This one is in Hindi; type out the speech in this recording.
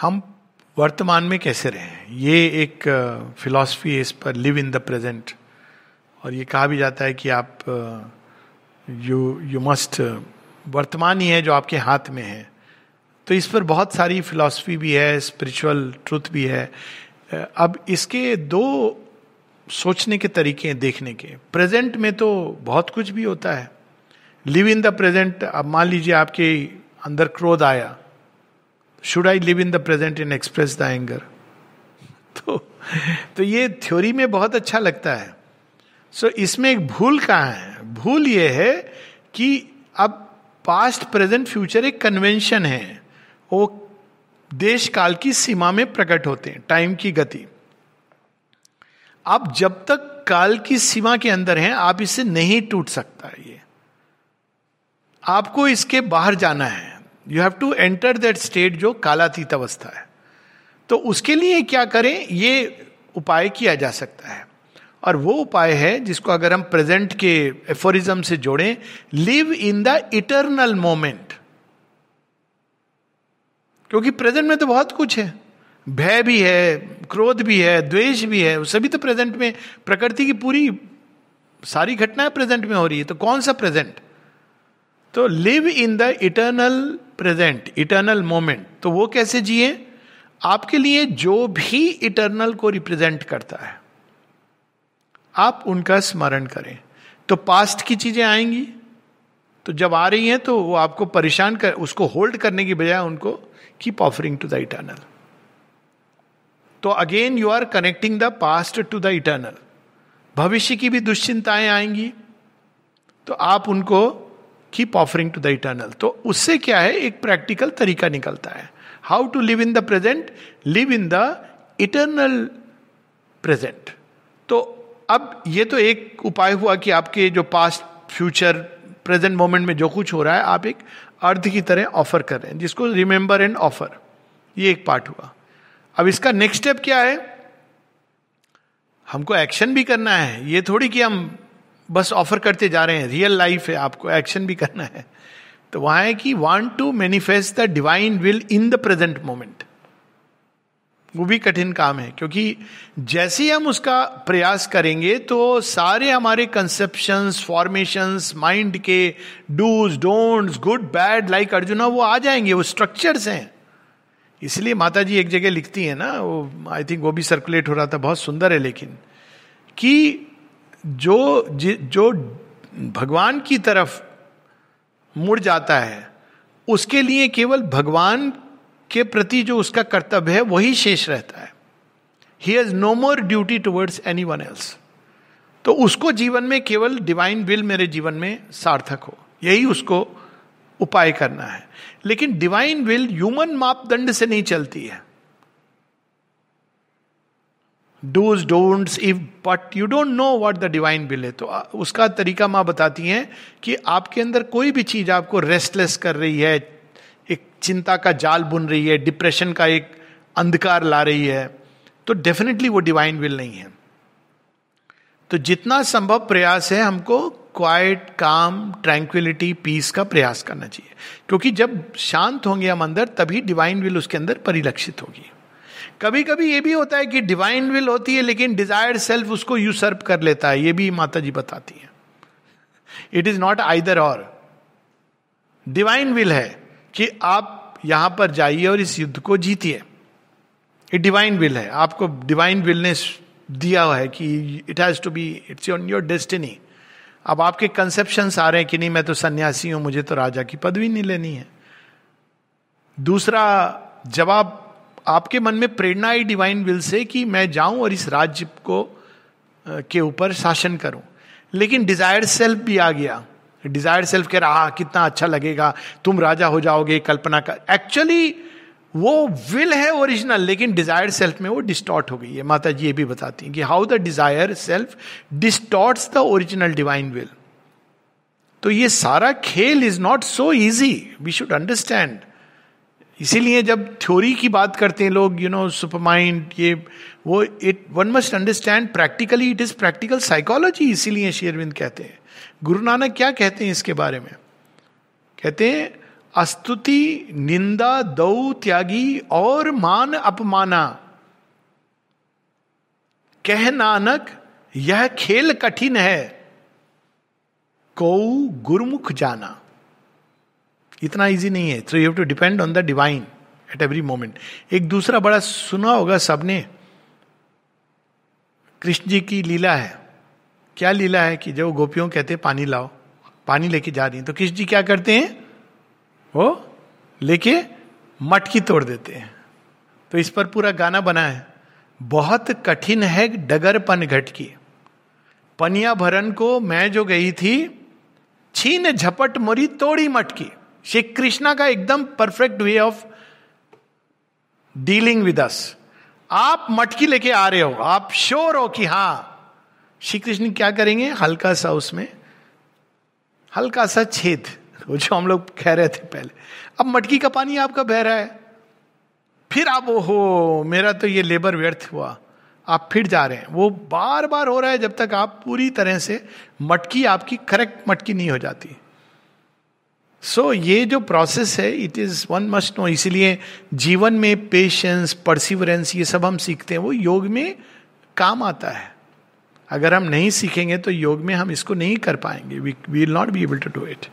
हम वर्तमान में कैसे रहें ये एक फिलॉसफी है इस पर लिव इन द प्रेजेंट और ये कहा भी जाता है कि आप यू यू मस्ट वर्तमान ही है जो आपके हाथ में है। तो इस पर बहुत सारी फिलॉसफी भी है स्पिरिचुअल ट्रुथ भी है। अब इसके दो सोचने के तरीके हैं देखने के। प्रेजेंट में तो बहुत कुछ भी होता है। लिव इन द प्रेजेंट अब मान लीजिए आपके अंदर क्रोध आया। Should I live in the present in express the anger तो तो ये थ्योरी में बहुत अच्छा लगता है। सो so, इसमें एक भूल कहाँ है? भूल ये है कि अब पास्ट प्रेजेंट फ्यूचर एक कन्वेंशन है। वो देश काल की सीमा में प्रकट होते हैं टाइम की गति। आप जब तक काल की सीमा के अंदर हैं आप इसे नहीं टूट सकता ये। आपको इसके बाहर जाना है। You have to enter that state जो कालातीत अवस्था है। तो उसके लिए क्या करें? ये उपाय किया जा सकता है। और वो उपाय है जिसको अगर हम प्रेजेंट के एफोरिज्म से जोड़ें live in the eternal moment क्योंकि प्रेजेंट में तो बहुत कुछ है। भय भी है, क्रोध भी है, द्वेष भी है सभी तो प्रेजेंट में, प्रकृति की पूरी सारी घटनाएँ प्रेजेंट में हो रही है। तो कौन सा प्रेजेंट तो live in the eternal present eternal moment तो वो कैसे जिए? आपके लिए जो भी इटर्नल को रिप्रेजेंट करता है, आप उनका स्मरण करें। तो पास्ट की चीज़ें आएँगी तो जब आ रही हैं तो वो आपको परेशान कर, उसको होल्ड करने की बजाय उनको keep offering to the eternal तो again you are connecting the past to the eternal भविष्य की भी दुश्चिंताएँ आएँगी तो आप उनको keep offering to the eternal तो उससे क्या है? एक प्रैक्टिकल तरीका निकलता है। How to live in the present live in the eternal present तो अब ये तो एक उपाय हुआ कि आपके जो पास्ट फ्यूचर प्रेजेंट मोमेंट में जो कुछ हो रहा है, आप एक अर्थ की तरह ऑफ़र कर रहे हैं, जिसको रिमेंबर एंड ऑफ़र ये एक पार्ट हुआ। अब इसका नेक्स्ट स्टेप क्या है? हमको एक्शन भी करना है। ये थोड़ी कि हम बस ऑफ़र करते जा रहे हैं। रियल लाइफ है, आपको एक्शन भी करना है। तो वहाँ है कि want to manifest the divine will in the present moment वो भी कठिन काम है, क्योंकि जैसे ही हम उसका प्रयास करेंगे तो सारे हमारे कंसेप्शन फॉर्मेशन माइंड के do's don'ts good bad like Arjuna, वो आ जाएँगे, वो स्ट्रक्चर्स हैं। इसलिए माता जी एक जगह लिखती है ना, वो आई थिंक वो भी सर्कुलेट हो रहा था, बहुत सुंदर है लेकिन, कि जो जो भगवान की तरफ़ मुड़ जाता है, उसके लिए केवल भगवान के प्रति जो उसका कर्तव्य है, वही शेष रहता है। He has no more duty towards anyone else तो उसको जीवन में केवल डिवाइन विल मेरे जीवन में सार्थक हो। यही उसको उपाय करना है। लेकिन डिवाइन विल ह्यूमन मापदंड से नहीं चलती है। Do's don'ts if but you don't know what the divine will है। तो उसका तरीका माँ बताती हैं कि आपके अंदर कोई भी चीज़ आपको रेस्टलेस कर रही है, एक चिंता का जाल बुन रही है डिप्रेशन का एक अंधकार ला रही है तो डेफिनेटली वो डिवाइन विल नहीं है। तो जितना संभव प्रयास है, हमको क्वाइट काम ट्रैंक्विलिटी पीस का प्रयास करना चाहिए। क्योंकि जब शांत होंगे हम अंदर, तभी डिवाइन विल उसके अंदर परिलक्षित होगी। कभी कभी ये भी होता है कि डिवाइन विल होती है, लेकिन डिजायर्ड सेल्फ उसको यूसर्प कर लेता है, ये भी माता जी बताती है। इट इज़ नॉट आइदर और डिवाइन विल है कि आप यहाँ पर जाइए और इस युद्ध को जीतिए। डिवाइन विल है। आपको डिवाइन विल ने दिया हुआ है कि it has to be it's your your destiny अब आपके कंसेप्शन आ रहे हैं कि नहीं, मैं तो सन्यासी हूँ, मुझे तो राजा की पदवी नहीं लेनी है। दूसरा जवाब आपके मन में प्रेरणा आई डिवाइन विल से कि मैं जाऊँ और इस राज्य को के ऊपर शासन करूँ। लेकिन डिजायर्ड सेल्फ भी आ गया। डिजायर्ड सेल्फ कह रहा कितना अच्छा लगेगा। तुम राजा हो जाओगे, कल्पना कर। एक्चुअली वो विल है ओरिजिनल लेकिन डिज़ायर सेल्फ में वो डिस्टॉर्ट हो गई है। माता जी ये भी बताती हैं कि how the desire self distorts the original divine will तो ये सारा खेल is not so easy we should understand इसीलिए जब थ्योरी की बात करते हैं लोग यू नो सुपर माइंड ये, वो it one must understand practically it is practical psychology इसीलिए शेरविंद कहते हैं। गुरु नानक क्या कहते हैं इसके बारे में? कहते हैं, अस्तुति, निंदा दौ त्यागी और मान अपमाना। कह नानक, यह खेल कठिन है। कौ गुरुमुख जाना। इतना इजी नहीं है। So you have to depend on the divine at every moment एक दूसरा बड़ा सुना होगा सबने, कृष्ण जी की लीला है। क्या लीला है कि जब गोपियों कहते हैं, पानी लाओ, पानी लेके जा रही है। तो कृष्ण जी क्या करते हैं? वो लेके मटकी तोड़ देते हैं। तो इस पर पूरा गाना बना है। बहुत कठिन है डगरपन घट की। पनिया भरन को मैं जो गई थी, छीन झपट मोरी तोड़ी मटकी। श्री कृष्णा का एकदम perfect way of dealing with us आप मटकी लेके आ रहे हो, आप श्योर हो कि हाँ श्री कृष्ण क्या करेंगे? हल्का सा उसमें, हल्का सा छेद, वो जो हम लोग कह रहे थे पहले। अब मटकी का पानी आपका बह रहा है। फिर आप हो मेरा तो ये लेबर व्यर्थ हुआ। आप फिर जा रहे हैं। वो बार बार हो रहा है जब तक आप पूरी तरह से मटकी आपकी करेक्ट मटकी नहीं हो जाती। सो so, ये जो प्रोसेस है it is one must know इसीलिए जीवन में पेशेंस परसिवरेंस ये सब हम सीखते हैं। वो योग में काम आता है। अगर हम नहीं सीखेंगे तो योग में हम इसको नहीं कर पाएँगे। We will not be able to do it